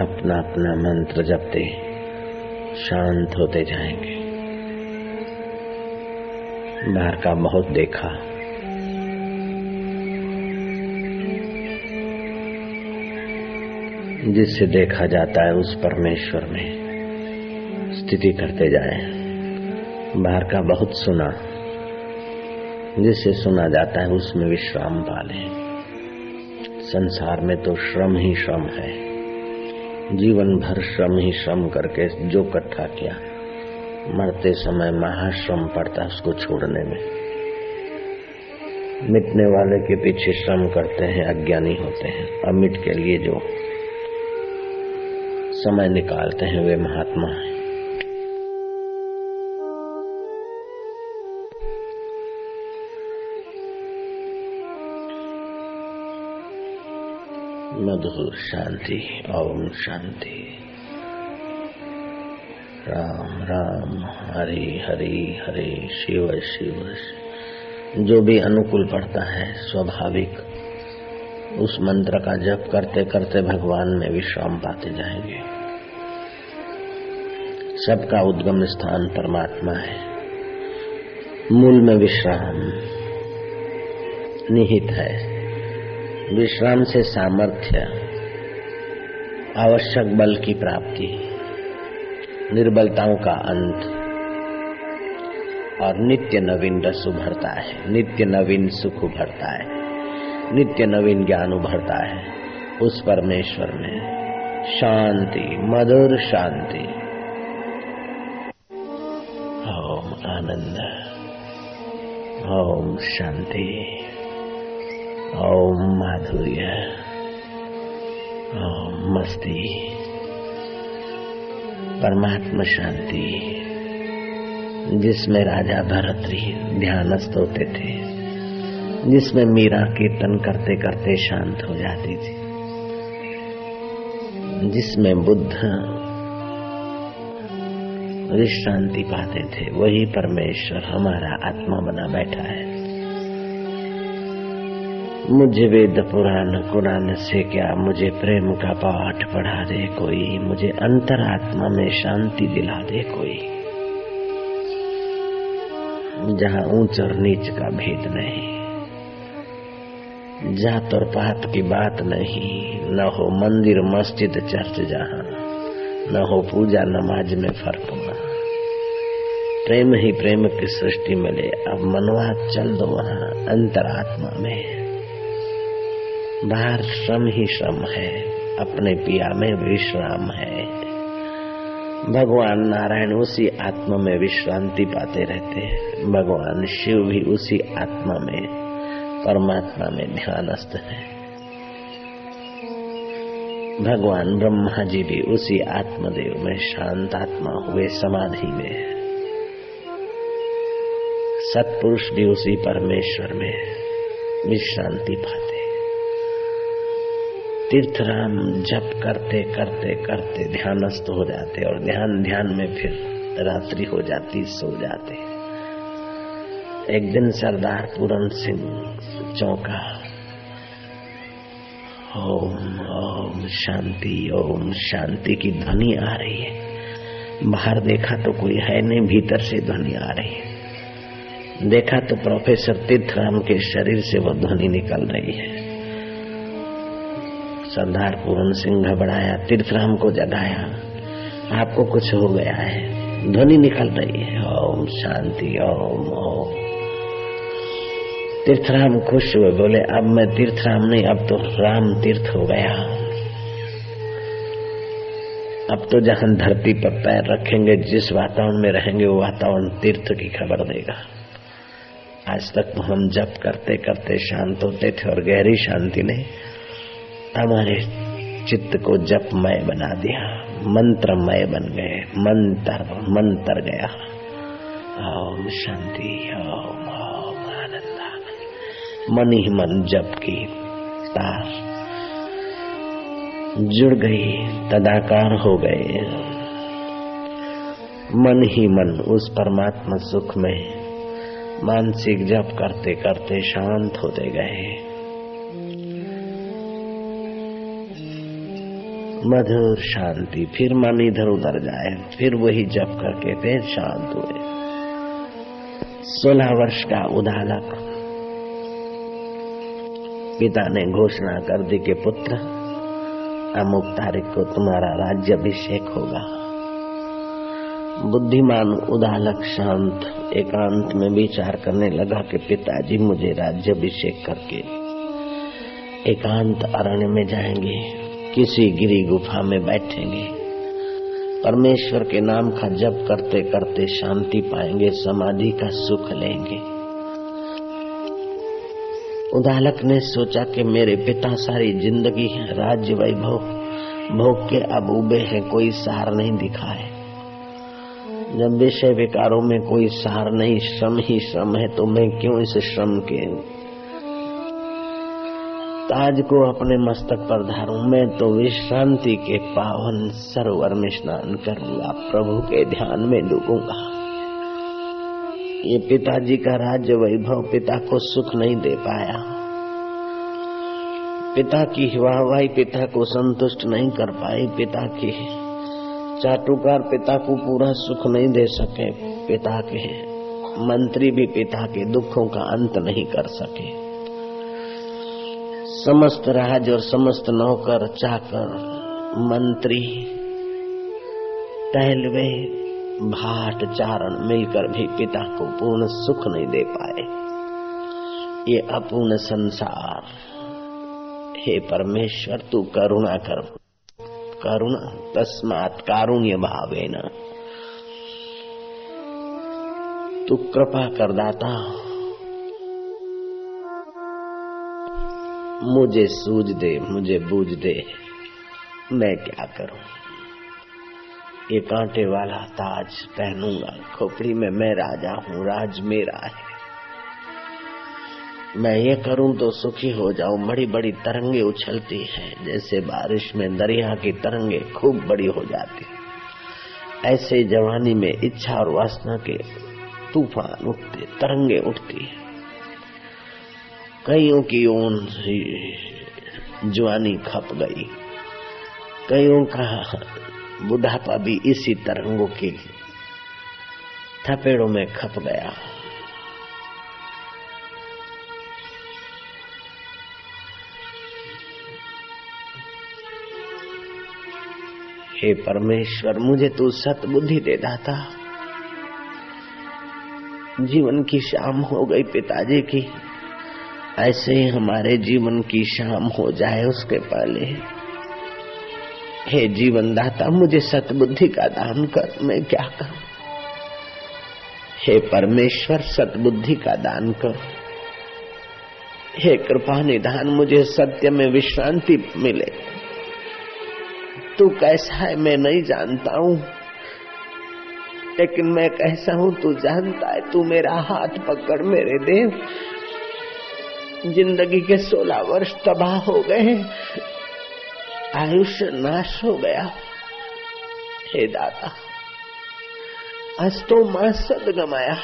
अपना अपना मंत्र जपते, शांत होते जाएँगे। बाहर का बहुत देखा। जिससे देखा जाता है उस परमेश्वर में स्थिति करते जाए। बाहर का बहुत सुना। जिससे सुना जाता है उसमें विश्राम पाले। संसार में तो श्रम ही श्रम है। जीवन भर श्रम ही श्रम करके जो इकट्ठा किया, मरते समय महाश्रम पड़ता उसको छोड़ने में। मिटने वाले के पीछे श्रम करते हैं, अज्ञानी होते हैं अमिट के लिए जो समय निकालते हैं, वे महात्मा हैं। मधुर शांति, ओम शांति। राम राम, हरि हरि हरि, शिव शिव। जो भी अनुकूल पड़ता है, स्वाभाविक, उस मंत्र का जप करते करते भगवान में विश्राम पाते जाएँगे। सबका उद्गम स्थान परमात्मा है। मूल में विश्राम निहित है। विश्राम से सामर्थ्य आवश्यक बल की प्राप्ति, निर्बलताओं का अंत, और नित्य नवीन रस उभरता है, नित्य नवीन सुख उभरता है, नित्य नवीन ज्ञान उभरता है, उस परमेश्वर में शांति, मधुर शांति। ओम आनंद, ओम शांति। ओम माधुर्य ओम मस्ती परमात्मा शांति जिसमें राजा भरत ध्यानस्थ होते थे, जिसमें मीरा कीर्तन करते करते शांत हो जाती थी, जिसमें बुद्ध विश्रांति पाते थे, वही परमेश्वर हमारा आत्मा बना बैठा है। मुझे वेद पुराण, कुरान से क्या मुझे प्रेम का पाठ पढ़ा दे कोई? मुझे अंतरात्मा में शांति दिला दे कोई? जहाँ ऊंच और नीच का भेद नहीं जात और पात की बात नहीं, न हो मंदिर, मस्जिद, चर्च जहाँ, न हो पूजा, नमाज़ में फ़र्क न प्रेम ही प्रेम की सृष्टि मिले, अब मनवा चल दो वहाँ अंतरात्मा में। बाहर श्रम ही श्रम है, अपने पिया में विश्राम है। भगवान नारायण उसी आत्मा में विश्रांति पाते रहते हैं। भगवान शिव भी उसी आत्मा में, परमात्मा में ध्यानस्थ है। भगवान ब्रह्मा जी भी उसी आत्मदेव में शांत आत्मा हुए समाधि में सत्पुरुष भी उसी परमेश्वर में विश्रांति पाते तीर्थराम जप करते करते करते ध्यानस्थ हो जाते और ध्यान ध्यान में फिर रात्रि हो जाती, सो जाते। एक दिन सरदार पूरन सिंह चौका। ओम ओम शांति ओम शांति की ध्वनि आ रही है। बाहर देखा तो कोई है नहीं, भीतर से ध्वनि आ रही है। देखा तो प्रोफेसर तीर्थराम के शरीर से वो ध्वनि निकल रही है। सरदार पूरन सिंह घबराया, तीर्थराम को जगाया। आपको कुछ हो गया है। ध्वनि निकल रही है। ओम शांति, ओम ओम। तीर्थराम खुश हुए, बोले, अब मैं तीर्थराम नहीं, अब तो राम तीर्थ हो गया। अब तो जहाँ धरती पर पैर रखेंगे, जिस वातावरण में रहेंगे, वो वातावरण तीर्थ की खबर देगा। आज तक हम जप करते करते शांत होते थे और गहरी शांति ने हमारे चित्त को जपमय बना दिया, मंत्रमय बन गए, मंत्र मंत्र गया। ओम शांति, ओम ओम आनंद मन ही मन जप की तार जुड़ गई, तदाकार हो गए। मन ही मन उस परमात्मा सुख में मानसिक जप करते करते शांत होते गए। मधुर शांति, फिर मन इधर उधर जाए, फिर वही जप करके फिर शांत हुए। सोलह वर्ष का उदालक पिता ने घोषणा कर दी कि पुत्र, अमुक तारीख को तुम्हारा राज्य अभिषेक होगा। बुद्धिमान उदालक शांत, एकांत में विचार करने लगा कि पिताजी मुझे राज्य अभिषेक करके एकांत अरण्य में जाएँगे। किसी गिरी गुफा में बैठेंगे। परमेश्वर के नाम का जप करते करते शांति पाएँगे, समाधि का सुख लेंगे। उदालक ने सोचा कि मेरे पिता सारी ज़िंदगी है राज्य वैभव, भोग के अब उबे है, कोई सहार नहीं दिखा है जब विषय विकारों में कोई सहार नहीं, श्रम ही श्रम है तो मैं क्यों इस श्रम के ताज को अपने मस्तक पर धारूं मैं तो विश्रांति के पावन सरोवर में स्नान करूँगा प्रभु के ध्यान में डूबूँगा। ये पिताजी का राज्य वैभव पिता को सुख नहीं दे पाया। पिता की वाहवाही पिता को संतुष्ट नहीं कर पाई, पिता की चाटुकार पिता को पूरा सुख नहीं दे सके, पिता के मंत्री भी पिता के दुखों का अंत नहीं कर सके। समस्त राज और समस्त नौकर चाकर, मंत्री, टहलवे, भाट चारण मिलकर भी पिता को पूर्ण सुख नहीं दे पाए। ये अपूर्ण संसार। हे परमेश्वर, तू करुणा कर। करुणा तस्मात कारुण्य भावे न तू कृपा कर दाता मुझे सूझ दे, मुझे बूझ दे। मैं क्या करूँ? ये कांटे वाला ताज पहनूँगा। खोपड़ी में मैं राजा हूँ, राज मेरा है। मैं ये करूँ तो सुखी हो जाऊँ। बड़ी बड़ी तरंगे उछलती हैं। जैसे बारिश में दरिया की तरंगे खूब बड़ी हो जाती ऐसे जवानी में इच्छा और वासना के तूफ़ान उठते, तरंगे उठती है। कईयों की ओन जवानी खप गई। कईयों का बुढ़ापा भी इसी तरंगों की थपेड़ों में खप गया। हे परमेश्वर, मुझे तू सत बुद्धि दे दाता। जीवन की शाम हो गई पिताजी की। ऐसे ही हमारे जीवन की शाम हो जाए उसके पहले। हे जीवन दाता मुझे सतबुद्धि का दान कर, मैं क्या करूँ? हे परमेश्वर, सतबुद्धि का दान कर। हे कृपा निधान, मुझे सत्य में विश्रांति मिले। तू कैसा है, मैं नहीं जानता हूँ। लेकिन मैं कैसा हूँ, तू जानता है, तू मेरा हाथ पकड़, मेरे देव। ज़िंदगी के सोलह वर्ष तबाह हो गए आयुष्य नाश हो गया। हे दाता अस्तो माँ सद गमाया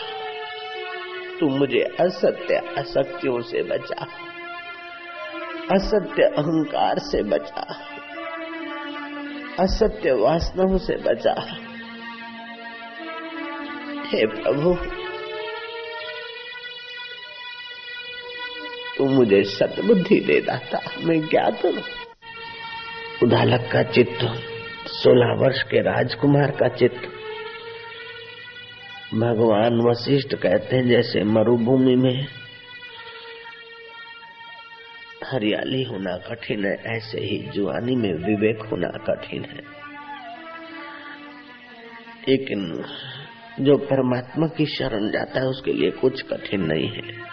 तू मुझे असत्य असत्यों से बचा। असत्य अहंकार से बचा। असत्य वासनाओं से बचा। हे प्रभु तू मुझे सतबुद्धि दे दाता। मैं क्या करूँ उदालक का चित्त, सोलह वर्ष के राजकुमार का चित्त। भगवान वशिष्ठ कहते हैं, जैसे मरुभूमि में हरियाली होना कठिन है, ऐसे ही जुआनी में विवेक होना कठिन है। लेकिन जो परमात्मा की शरण जाता है, उसके लिए कुछ कठिन नहीं है।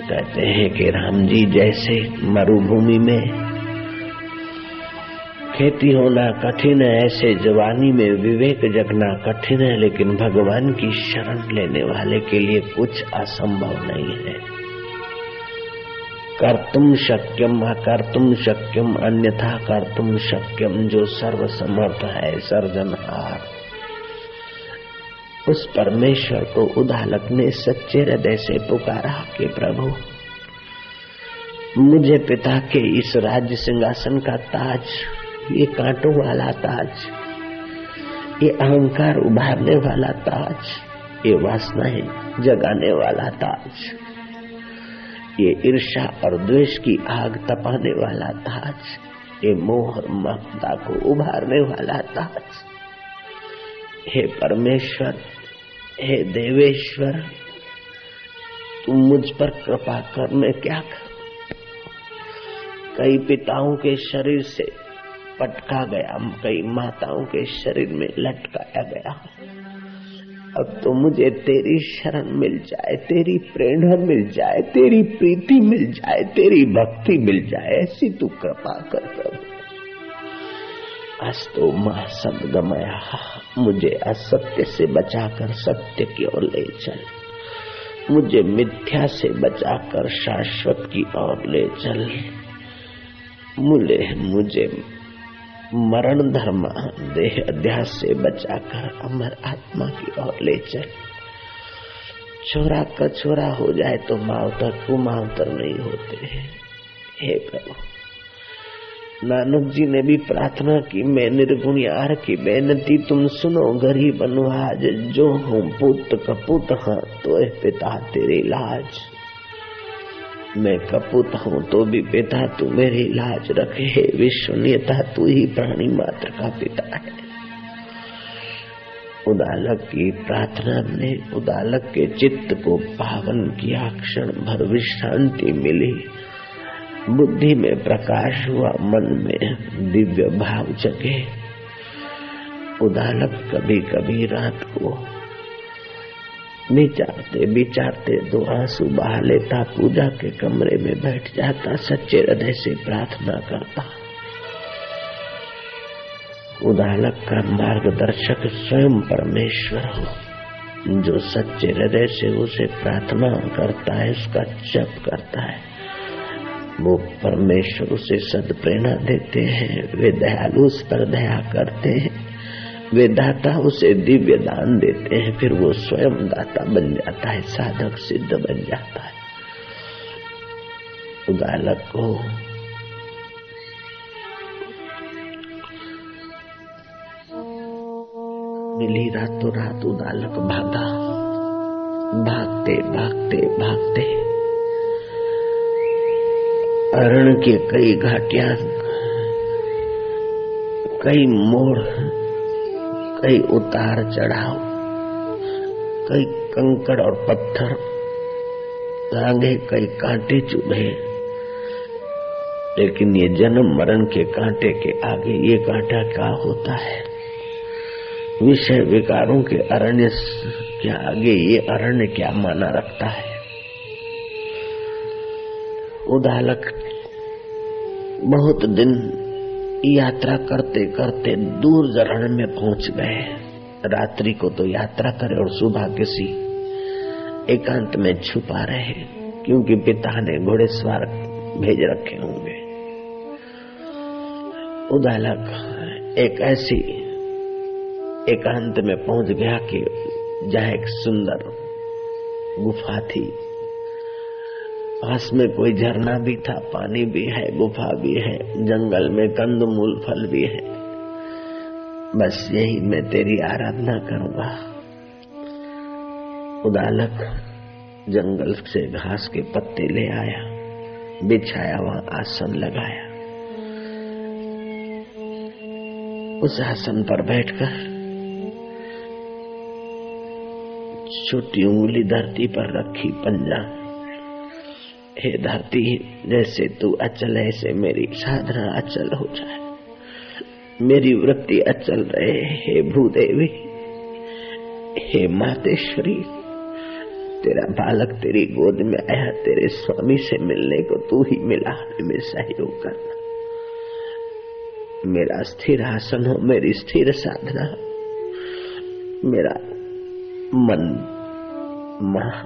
कहते हैं कि राम जी जैसे मरुभूमि में खेती होना कठिन है, ऐसे जवानी में विवेक जगना कठिन है, लेकिन भगवान की शरण लेने वाले के लिए कुछ असंभव नहीं है। कर्तुम शक्यम अकर्तुम शक्यम, अन्यथा कर्तुम शक्यम, जो सर्व समर्थ है सर्जनहार उस परमेश्वर को उदालक ने सच्चे हृदय से पुकारा कि प्रभु। मुझे पिता के इस राज्य सिंहासन का ताज, ये कांटों वाला ताज, ये अहंकार उभारने वाला ताज, ये वासनाएँ जगाने वाला ताज, ये ईर्षा और द्वेष की आग तपाने वाला ताज, ये मोह ममता को उभारने वाला ताज। हे परमेश्वर, हे देवेश्वर तुम मुझ पर कृपा कर, मैं क्या कर? कई पिताओं के शरीर से पटका गया, कई माताओं के शरीर में लटकाया गया। अब तो मुझे तेरी शरण मिल जाए, तेरी प्रेरणा मिल जाए, तेरी प्रीति मिल जाए, तेरी भक्ति मिल जाए, ऐसी तू कृपा कर, प्रभु। अस्तो माँ मुझे असत्य से बचाकर सत्य की ओर ले चल। मुझे मिथ्या से बचाकर शाश्वत की ओर ले चल। मुझे मुझे मरण धर्म, देह अध्यास से बचाकर अमर आत्मा की ओर ले चल। छोरा कछोरा हो जाए तो मावतर कुमावतर नहीं होते। हे प्रभु नानक जी ने भी प्रार्थना की, मैं निर्गुण यार की बेनती तुम सुनो, गरीब अनुवाज जो हूँ पुत कपूत हाँ तो पिता तेरे इलाज। मैं कपूत हूँ तो भी पिता तू मेरे इलाज रखे विश्वनीयता तू ही प्राणी मात्र का पिता है। उदालक की प्रार्थना ने उदालक के चित्त को पावन किया क्षण भर विश्रांति मिली। बुद्धि में प्रकाश हुआ, मन में दिव्य भाव जगे। उदालक कभी कभी रात को विचारते विचारते दो आँसू बहा लेता, पूजा के कमरे में बैठ जाता, सच्चे हृदय से प्रार्थना करता। उदालक का मार्गदर्शक स्वयं परमेश्वर हो, जो सच्चे हृदय से उसे प्रार्थना करता है, उसका जप करता है। वो परमेश्वर उसे सद प्रेरणा देते हैं, वे दयालु उस पर दया करते हैं। वे दाता उसे दिव्य दान देते हैं, फिर वो स्वयं दाता बन जाता है, साधक सिद्ध बन जाता है। उदालक को मिली रातों रात उदालक भागा भागते भागते भागते। अरण के कई घाटिया, कई मोड़, कई उतार चढ़ाव, कई कंकड़ और पत्थर लांगे कई कांटे चुभे। लेकिन ये जन्म मरण के कांटे के आगे ये कांटा क्या होता है? विषय विकारों के अरण्य के आगे ये अरण्य क्या माना रखता है? उदालक बहुत दिन यात्रा करते करते दूर जरण में पहुँच गए। रात्रि को तो यात्रा करे और सुबह किसी एकांत में छुपा रहे, क्योंकि पिता ने घोड़ेसवार भेज रखे होंगे। उदालक एक ऐसी एकांत में पहुँच गया कि जहाँ एक सुंदर गुफा थी। पास में कोई झरना भी था, पानी भी है, गुफा भी है, जंगल में कंद मूल फल भी है। बस यही मैं तेरी आराधना करूँगा। उदालक जंगल से घास के पत्ते ले आया, बिछाया वहाँ आसन लगाया। उस आसन पर बैठकर छोटी उंगली धरती पर रखी पंजा। हे धरती जैसे तू अचल ऐसे मेरी साधना अचल हो जाए। मेरी वृत्ति अचल रहे, हे भूदेवी, हे मातेश्वरी, तेरा बालक तेरी गोद में आया, तेरे स्वामी से मिलने को तू ही मिला में सहयोग करना। मेरा स्थिर आसन हो, मेरी स्थिर साधना, मेरा मन महा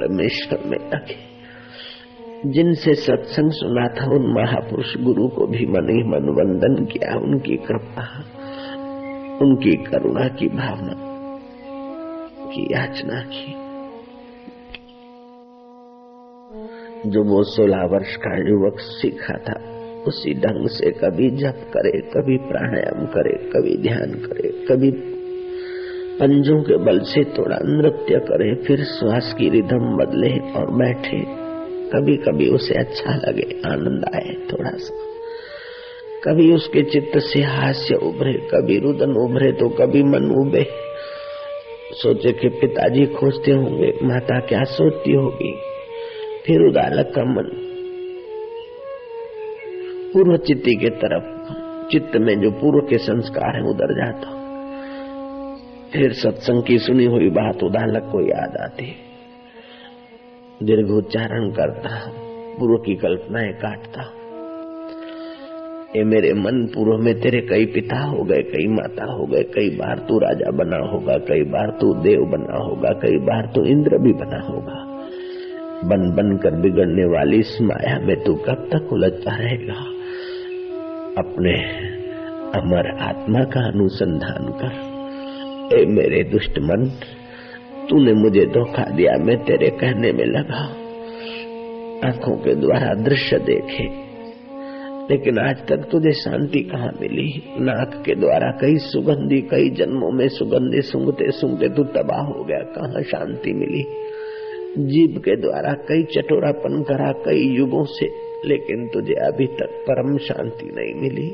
परमेश्वर में रखे। जिनसे सत्संग सुना था, उन महापुरुष गुरु को भी मन ही मन वंदन किया, उनकी कृपा, उनकी करुणा की भावना की याचना की। जो वो सोलह वर्ष का युवक सीखा था, उसी ढंग से कभी जप करे, कभी प्राणायाम करे, कभी ध्यान करे, कभी पंजों के बल से थोड़ा नृत्य करे, फिर श्वास की रिधम बदले और बैठे। कभी कभी उसे अच्छा लगे, आनंद आए थोड़ा सा कभी उसके चित्त से हास्य उभरे, कभी रुदन उभरे तो कभी मन उबे सोचे कि पिताजी खोजते होंगे, माता क्या सोचती होगी? फिर उदालक का मन पूर्व चित्ती के तरफ़, चित्त में जो पूर्व के संस्कार है, उधर जाता। फिर सत्संग की सुनी हुई बात उदालक को याद आती। दीर्घ उच्चारण करता, पूर्व की कल्पनाएँ काटता। ये मेरे मन पूर्व में तेरे कई पिता हो गए, कई माता हो गए, कई बार तू राजा बना होगा, कई बार तू देव बना होगा, कई बार तू इंद्र भी बना होगा। बन बन कर बिगड़ने वाली इस माया में तू कब तक उलझता रहेगा अपने अमर आत्मा का अनुसंधान कर। ए मेरे दुष्ट मन तूने मुझे धोखा दिया, मैं तेरे कहने में लगा। आँखों के द्वारा दृश्य देखे। लेकिन आज तक तुझे शांति कहाँ मिली? नाक के द्वारा कई सुगंधी, कई जन्मों में सुगंधी सुंगते सुंगते तू तबाह हो गया। कहाँ शांति मिली? जीव के द्वारा कई चटोरापन करा, कई युगों से, लेकिन तुझे अभी तक परम शांति नहीं मिली।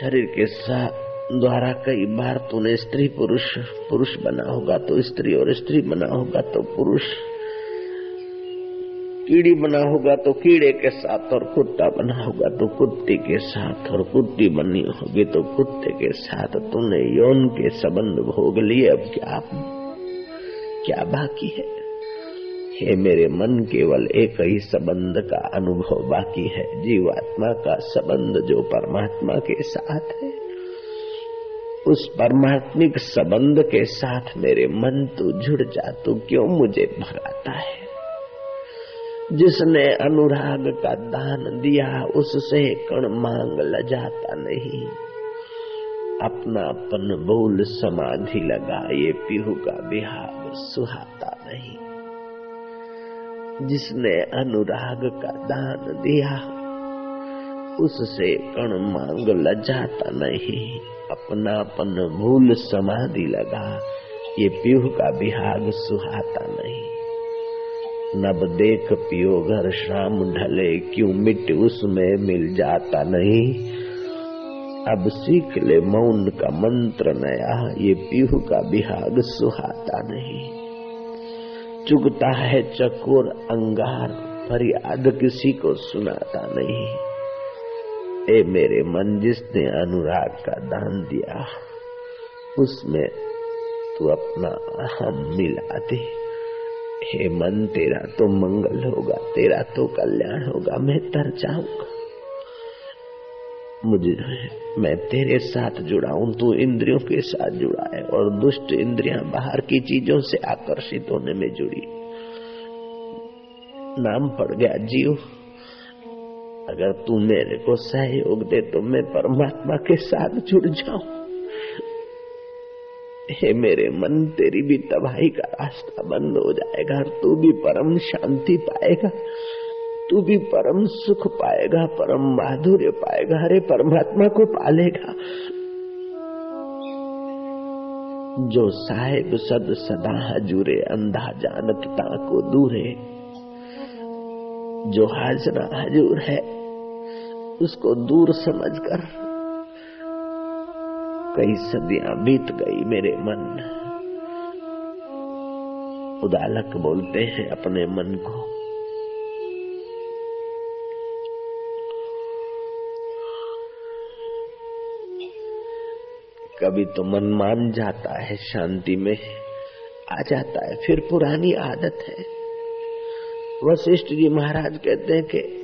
शरीर के साथ द्वारा कई बार तूने स्त्री पुरुष पुरुष बना होगा तो स्त्री और स्त्री बना होगा तो पुरुष। कीड़ी बना होगा तो कीड़े के साथ और कुत्ता बना होगा तो कुत्ती के साथ और कुत्ती बनी होगी तो कुत्ते के साथ। तूने यौन के संबंध भोग लिए, अब क्या क्या बाकी है? हे मेरे मन, केवल एक ही संबंध का अनुभव बाकी है। जीवात्मा का संबंध जो परमात्मा के साथ है। उस परमात्मिक संबंध के साथ मेरे मन तू जुड़ जा, तू क्यों मुझे भगाता है? जिसने अनुराग का दान दिया, उससे कण मांग लजाता नहीं। अपना अपनापन बोल समाधि लगा, ये पीहू का बिहार सुहाता नहीं। जिसने अनुराग का दान दिया उससे कण मांग लजाता नहीं। अपना अपनापन भूल समाधि लगा। ये पीहू का बिहाग सुहाता नहीं। नब देख पियो घर शाम ढले, क्यों मिट उसमें मिल जाता नहीं। अब सीख ले मौन का मंत्र नया, ये पीहू का बिहाग सुहाता नहीं। चुगता है चकोर अंगार, फरियाद किसी को सुनाता नहीं। ए मेरे मन, जिसने अनुराग का दान दिया, उसमें तू अपना अहम मिला दे। हे मन, तेरा तो मंगल होगा, तेरा तो कल्याण होगा, मैं तर जाऊँगा। मुझे मैं तेरे साथ जुड़ा हूँ तू इंद्रियों के साथ जुड़ा है और दुष्ट इंद्रियाँ बाहर की चीज़ों से आकर्षित होने में जुड़ी। नाम पड़ गया जीव। अगर तू मेरे को सहयोग दे तो मैं परमात्मा के साथ जुड़ जाऊँ। हे मेरे मन, तेरी भी तबाही का रास्ता बंद हो जाएगा और तू भी परम शांति पाएगा। तू भी परम सुख पाएगा, परम माधुर्य पाएगा हरे परमात्मा को पालेगा। जो साहेब सद सदा हजूरे अंधा जानता को दूरे, जो हाजरा हजूर है उसको दूर समझकर कई सदियाँ बीत गई मेरे मन। उदालक बोलते हैं अपने मन को, कभी तो मन मान जाता है, शांति में आ जाता है, फिर पुरानी आदत है। वशिष्ठ जी महाराज कहते हैं कि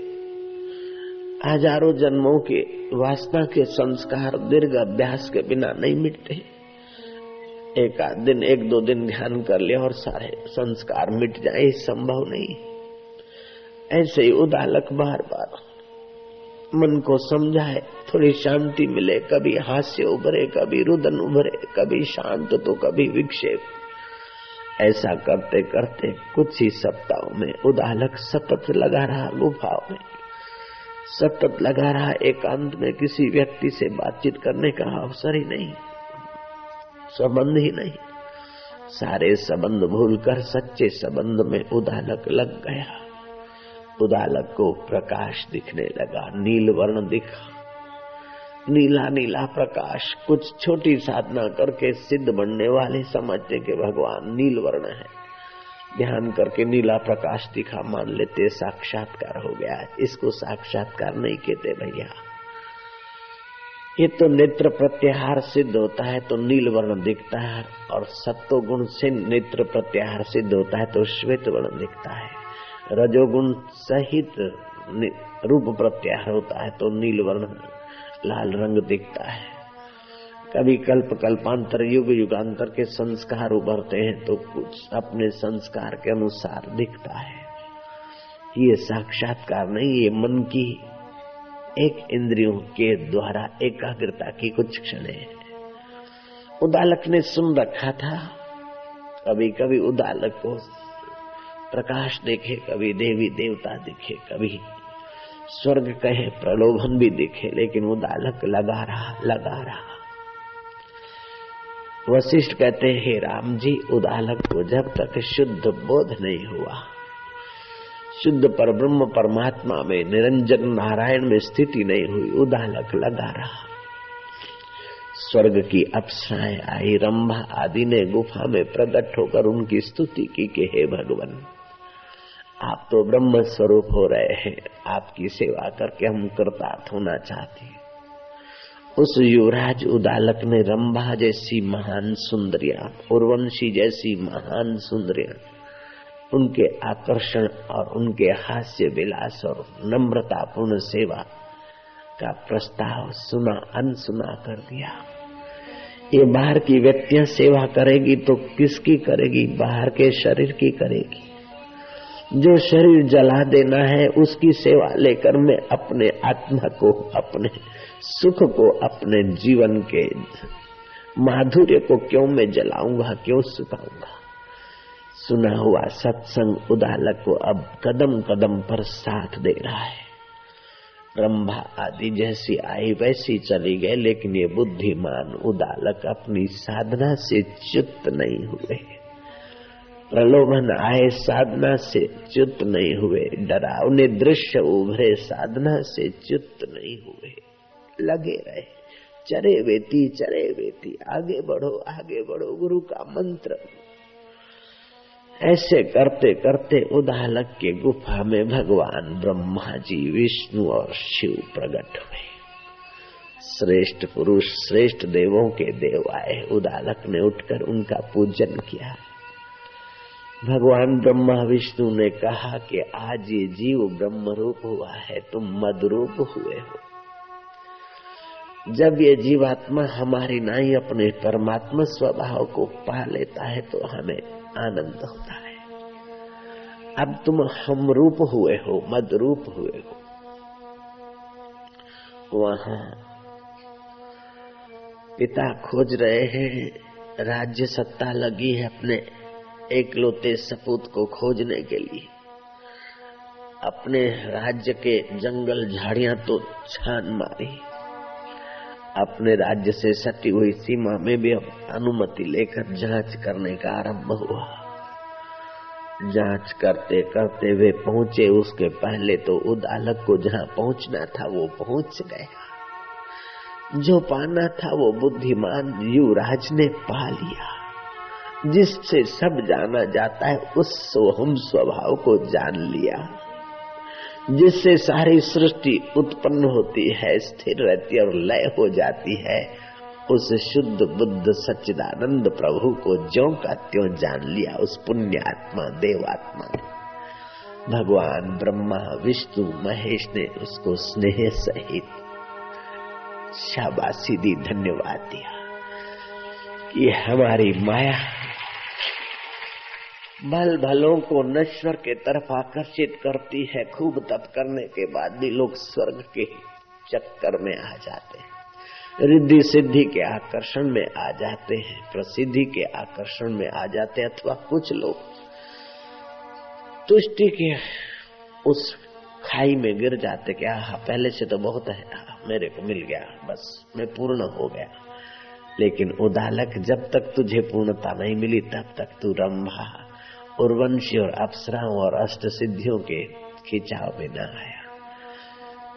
हज़ारों जन्मों के वासना के संस्कार, दीर्घ अभ्यास के बिना नहीं मिटते। एक आध दिन, एक दो दिन ध्यान कर लिया और सारे संस्कार मिट जाए संभव नहीं। ऐसे ही उदालक बार बार मन को समझाए, थोड़ी शांति मिले, कभी हास्य उभरे, कभी रुदन उभरे, कभी शांत तो कभी विक्षेप। ऐसा करते करते कुछ ही सप्ताहों में उदालक सतत लगा रहा गुफाओं में। सतत लगा रहा एकांत में किसी व्यक्ति से बातचीत करने का अवसर ही नहीं। संबंध ही नहीं। सारे संबंध भूलकर सच्चे संबंध में उदालक लग गया। उदालक को प्रकाश दिखने लगा, नील वर्ण दिखा। नीला नीला प्रकाश, कुछ छोटी साधना करके सिद्ध बनने वाले समझते के भगवान नील वर्ण है। ध्यान करके नीला प्रकाश दिखा मान लेते, साक्षात्कार हो गया। इसको साक्षात्कार नहीं कहते भैया। ये तो नेत्र प्रत्याहार सिद्ध होता है तो नील वर्ण दिखता है, और सत्व गुण से नेत्र प्रत्याहार सिद्ध होता है तो श्वेत वर्ण दिखता है। रजोगुण सहित रूप प्रत्याहार होता है तो नील वर्ण लाल रंग दिखता है। कभी कल्प कल्पांतर, युग युगांतर के संस्कार उभरते हैं तो कुछ अपने संस्कार के अनुसार दिखता है। ये साक्षात्कार नहीं, ये मन की एक इंद्रियों के द्वारा एकाग्रता की कुछ क्षण है। उदालक ने सुन रखा था। कभी कभी उदालक को प्रकाश देखे, कभी देवी देवता दिखे, कभी स्वर्ग कहे, प्रलोभन भी दिखे, लेकिन उदालक लगा रहा लगा रहा। वशिष्ठ कहते हैं राम जी उदालक को जब तक शुद्ध बोध नहीं हुआ, शुद्ध पर ब्रह्म परमात्मा में निरंजन नारायण में स्थिति नहीं हुई उदालक लगा रहा। स्वर्ग की अप्सराएँ आई, रंभा आदि ने गुफा में प्रकट होकर उनकी स्तुति की कि, हे भगवान, आप तो ब्रह्म स्वरूप हो रहे हैं, आपकी सेवा करके हम कृतार्थ होना चाहते हैं। उस युवराज उदालक ने रंभा जैसी महान सुंदरिया, उर्वंशी जैसी महान सुंदरिया, उनके आकर्षण और उनके हास्य विलास और नम्रतापूर्ण सेवा का प्रस्ताव सुना, अनसुना कर दिया। ये बाहर की व्यक्तियाँ सेवा करेगी तो किसकी करेगी? बाहर के शरीर की करेगी। जो शरीर जला देना है, उसकी सेवा लेकर मैं अपने आत्मा को अपने सुख को अपने जीवन के माधुर्य को क्यों मैं जलाऊँगा, क्यों सुखाऊँगा? सुना हुआ सत्संग उदालक को अब कदम कदम पर साथ दे रहा है। रंभा आदि जैसी आई वैसी चली गए लेकिन ये बुद्धिमान उदालक अपनी साधना से च्युत नहीं हुए। प्रलोभन आए, साधना से च्युत नहीं हुए। डरावने दृश्य उभरे, साधना से च्युत नहीं हुए। लगे रहे। चरे वेती चरे वेती, आगे बढ़ो आगे बढ़ो, गुरु का मंत्र। ऐसे करते करते उदालक के गुफा में भगवान ब्रह्मा जी, विष्णु और शिव प्रकट हुए। श्रेष्ठ पुरुष, श्रेष्ठ देवों के देव आए। उदालक ने उठकर उनका पूजन किया। भगवान ब्रह्मा विष्णु ने कहा कि आज ये जीव ब्रह्म रूप हुआ है, तुम मद रूप हुए हो। जब ये जीवात्मा हमारी नाई अपने परमात्मा स्वभाव को पा लेता है तो हमें आनंद होता है। अब तुम हम रूप हुए हो, मद रूप हुए हो। वहाँ पिता खोज रहे हैं, राज्य सत्ता लगी है अपने एकलौते सपूत को खोजने के लिए। अपने राज्य के जंगल झाड़ियाँ तो छान मारी। अपने राज्य से सटी हुई सीमा में भी अनुमति लेकर जाँच करने का आरंभ हुआ। जाँच करते करते वे पहुँचे। उसके पहले तो उदालक को जहाँ पहुँचना था, वो पहुँच गया। जो पाना था, वो बुद्धिमान युवराज ने पा लिया। जिससे सब जाना जाता है, उस स्वभाव को जान लिया। जिससे सारी सृष्टि उत्पन्न होती है, स्थिर रहती है और लय हो जाती है, उस शुद्ध बुद्ध सच्चिदानंद प्रभु को ज्यो का त्यों जान लिया उस पुण्य आत्मा देवात्मा। ने भगवान, ब्रह्मा, विष्णु, महेश ने उसको स्नेह सहित शाबाशी दी, धन्यवाद दिया। कि हमारी माया भल भलों को नश्वर के तरफ़ आकर्षित करती है। खूब तप करने के बाद भी लोग स्वर्ग के चक्कर में आ जाते हैं। रिद्धि सिद्धि के आकर्षण में आ जाते हैं प्रसिद्धि के आकर्षण में आ जाते हैं अथवा कुछ लोग तुष्टि के उस खाई में गिर जाते क्या पहले से तो बहुत हाँ, मेरे को मिल गया बस मैं पूर्ण हो गया। लेकिन उदालक जब तक तुझे पूर्णता नहीं मिली तब तक तू रंभा उर्वंशी और अप्सराओं और अष्ट सिद्धियों के खिंचाव में न आया।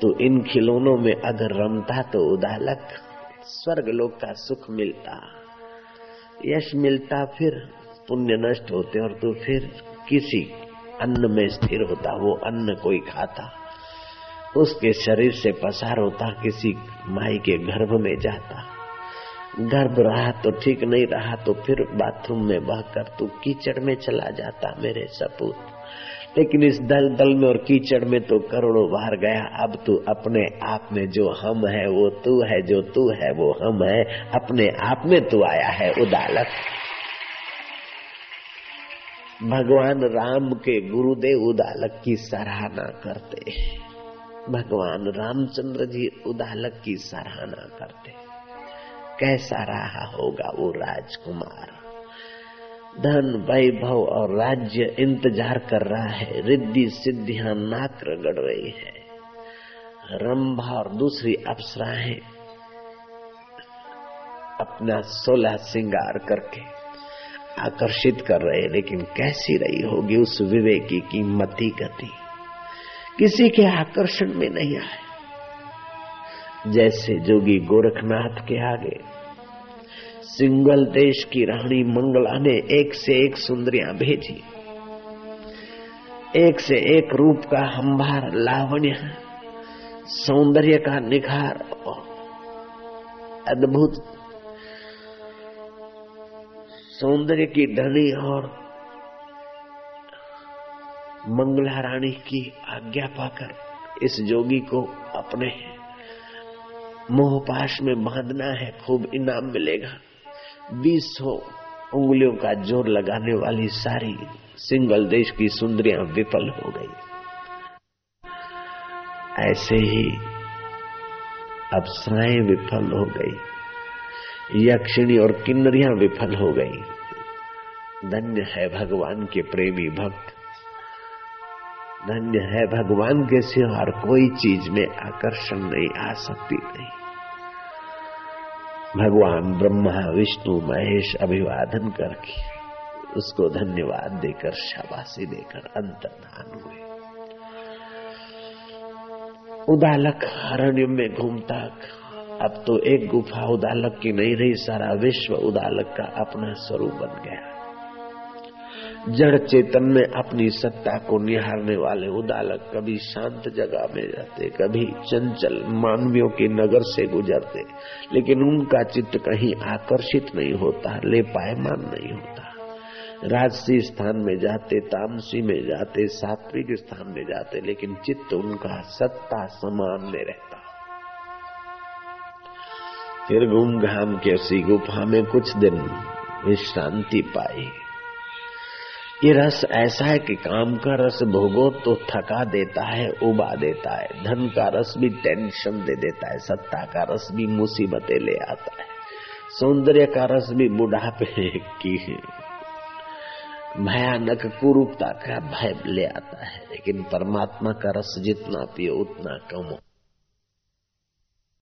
तो इन खिलौनों में अगर रमता तो उदालक स्वर्ग लोक का सुख मिलता। यश मिलता फिर, पुण्य नष्ट होते और तो फिर किसी अन्न में स्थिर होता, वो अन्न कोई खाता। उसके शरीर से पसार होता, किसी माई के गर्भ में जाता। गर्भ रहा तो ठीक नहीं रहा तो फिर बाथरूम में बहकर तू कीचड़ में चला जाता मेरे सपूत। लेकिन इस दल दल में और कीचड़ में तो करोड़ों बार गया। अब तू अपने आप में जो हम है, वो तू है, जो तू है, वो हम है। अपने आप में तू आया है उदालत। भगवान राम के गुरुदेव उदालक की सराहना करते। भगवान रामचंद्र जी उदालक की सराहना करते। कैसा रहा होगा वो राजकुमार? धन, वैभव और राज्य इंतज़ार कर रहा है। रिद्धि सिद्धियाँ नाक रगड़ रही है। रंभा और दूसरी अप्सराएँ अपना सोलह सिंगार करके आकर्षित कर रहे लेकिन कैसी रही होगी उस विवेकी की मती गति? किसी के आकर्षण में नहीं आए। जैसे जोगी गोरखनाथ के आगे। सिंगल देश की रानी मंगला ने एक से एक सुंदरियाँ भेजी। एक से एक रूप का हम्भार लावण्य, सौंदर्य का निखार। अद्भुत। सौंदर्य की धनी और मंगला रानी की आज्ञा पाकर इस जोगी को अपने मोहपाश में बांधना है, खूब इनाम मिलेगा। बीस सौ उंगलियों का ज़ोर लगाने वाली सारी सिंगल देश की सुंदरियाँ विफल हो गई। ऐसे ही अप्सराएँ विफल हो गई, यक्षिणी और किन्नरियाँ विफल हो गई। धन्य है भगवान के प्रेमी भक्त। धन्य है भगवान के सिवा और कोई चीज़ में आकर्षण नहीं, आ सकती नहीं। भगवान ब्रह्मा, विष्णु, महेश अभिवादन करके उसको धन्यवाद देकर, शाबाशी देकर अंतर्धान हुए। उदालक अरण्य में घूमता, अब तो एक गुफा उदालक की नहीं रही, सारा विश्व उदालक का अपना स्वरूप बन गया। जड़ चेतन में अपनी सत्ता को निहारने वाले उदालक कभी शांत जगह में रहते, कभी चंचल मानवियों के नगर से गुजरते, लेकिन उनका चित्त कहीं आकर्षित नहीं होता ले पायमान नहीं होता। राजसी स्थान में जाते, तामसी में जाते, सात्विक स्थान में जाते, लेकिन चित्त उनका सत्ता समान में रहता। फिर घूम घाम के उसी गुफा में कुछ दिन विश्रांति पाई। ये रस ऐसा है कि काम का रस भोगो तो थका देता है, उबा देता है। धन का रस भी टेंशन दे देता है, सत्ता का रस भी मुसीबतें ले आता है। सौंदर्य का रस भी बुढ़ापे की भयानक कुरूपता का भय ले आता है। लेकिन परमात्मा का रस जितना पियो, उतना कम। हो